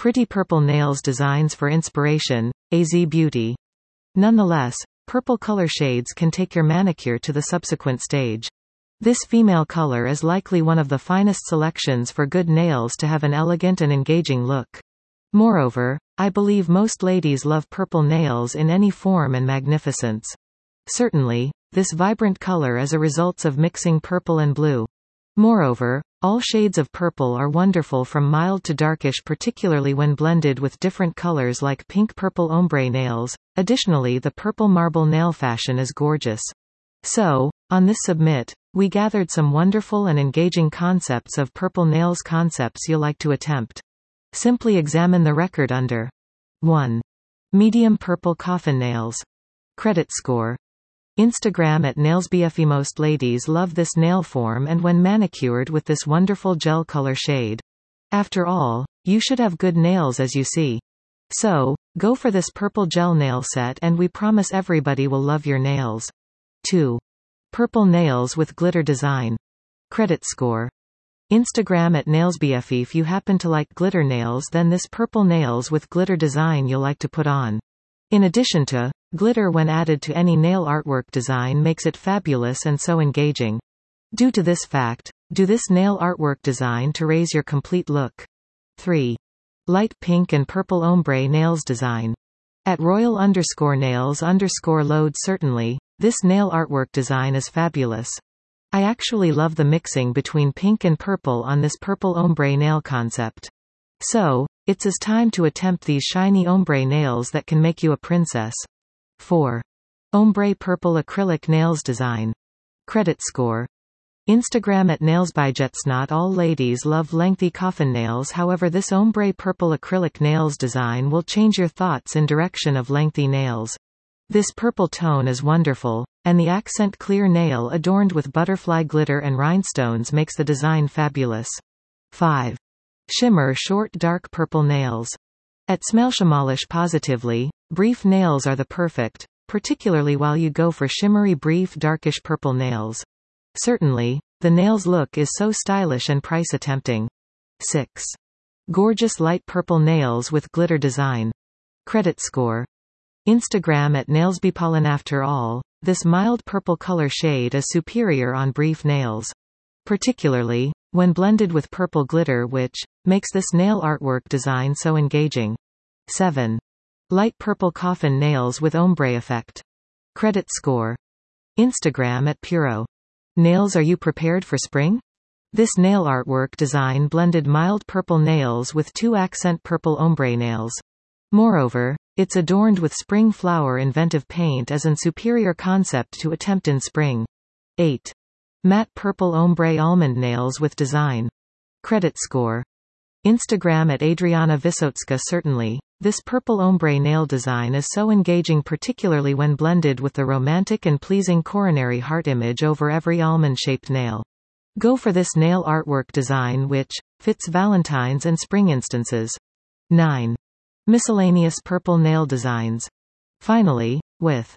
Pretty Purple Nails Designs for Inspiration, AZ Beauty. Nonetheless, purple color shades can take your manicure to the subsequent stage. This female color is likely one of the finest selections for good nails to have an elegant and engaging look. Moreover, I believe most ladies love purple nails in any form and magnificence. Certainly, this vibrant color is a result of mixing purple and blue. Moreover, all shades of purple are wonderful from mild to darkish particularly when blended with different colors like pink purple ombre nails. Additionally the purple marble nail fashion is gorgeous. So, on this submit, we gathered some wonderful and engaging concepts of purple nails concepts you'll like to attempt. Simply examine the record under 1. Medium purple coffin nails. Credit score. Instagram at nailsbfe Most ladies love this nail form and when manicured with this wonderful gel color shade. After all, you should have good nails as you see. So, go for this purple gel nail set and we promise everybody will love your nails. 2. Purple nails with glitter design. Credit score. Instagram at nailsbfe If you happen to like glitter nails then this purple nails with glitter design you'll like to put on. In addition to, glitter when added to any nail artwork design makes it fabulous and so engaging. Due to this fact, do this nail artwork design to raise your complete look. 3. Light pink and purple ombre nails design. At royal underscore nails underscore load certainly, this nail artwork design is fabulous. I actually love the mixing between pink and purple on this purple ombre nail concept. So, it's as time to attempt these shiny ombre nails that can make you a princess. 4. Ombre purple acrylic nails design. Credit score. Instagram at nails by Jets. Not all ladies love lengthy coffin nails however this ombre purple acrylic nails design will change your thoughts in direction of lengthy nails. This purple tone is wonderful, and the accent clear nail adorned with butterfly glitter and rhinestones makes the design fabulous. 5. Shimmer short dark purple nails. At Smailshamalish positively, brief nails are the perfect, particularly while you go for shimmery brief darkish purple nails. Certainly, the nails look is so stylish and price tempting. 6. Gorgeous light purple nails with glitter design. Credit score. Instagram at nailsbepollen After all, this mild purple color shade is superior on brief nails. Particularly, when blended with purple glitter which, makes this nail artwork design so engaging. 7. Light purple coffin nails with ombre effect. Credit score. Instagram at Puro. Nails Are you prepared for spring? This nail artwork design blended mild purple nails with two accent purple ombre nails. Moreover, it's adorned with spring flower inventive paint as an superior concept to attempt in spring. 8. Matte purple ombre almond nails with design. Credit score. Instagram at Adriana Visotska Certainly, this purple ombre nail design is so engaging particularly when blended with the romantic and pleasing coronary heart image over every almond-shaped nail. Go for this nail artwork design which, fits Valentine's and spring instances. 9. Miscellaneous purple nail designs. Finally, with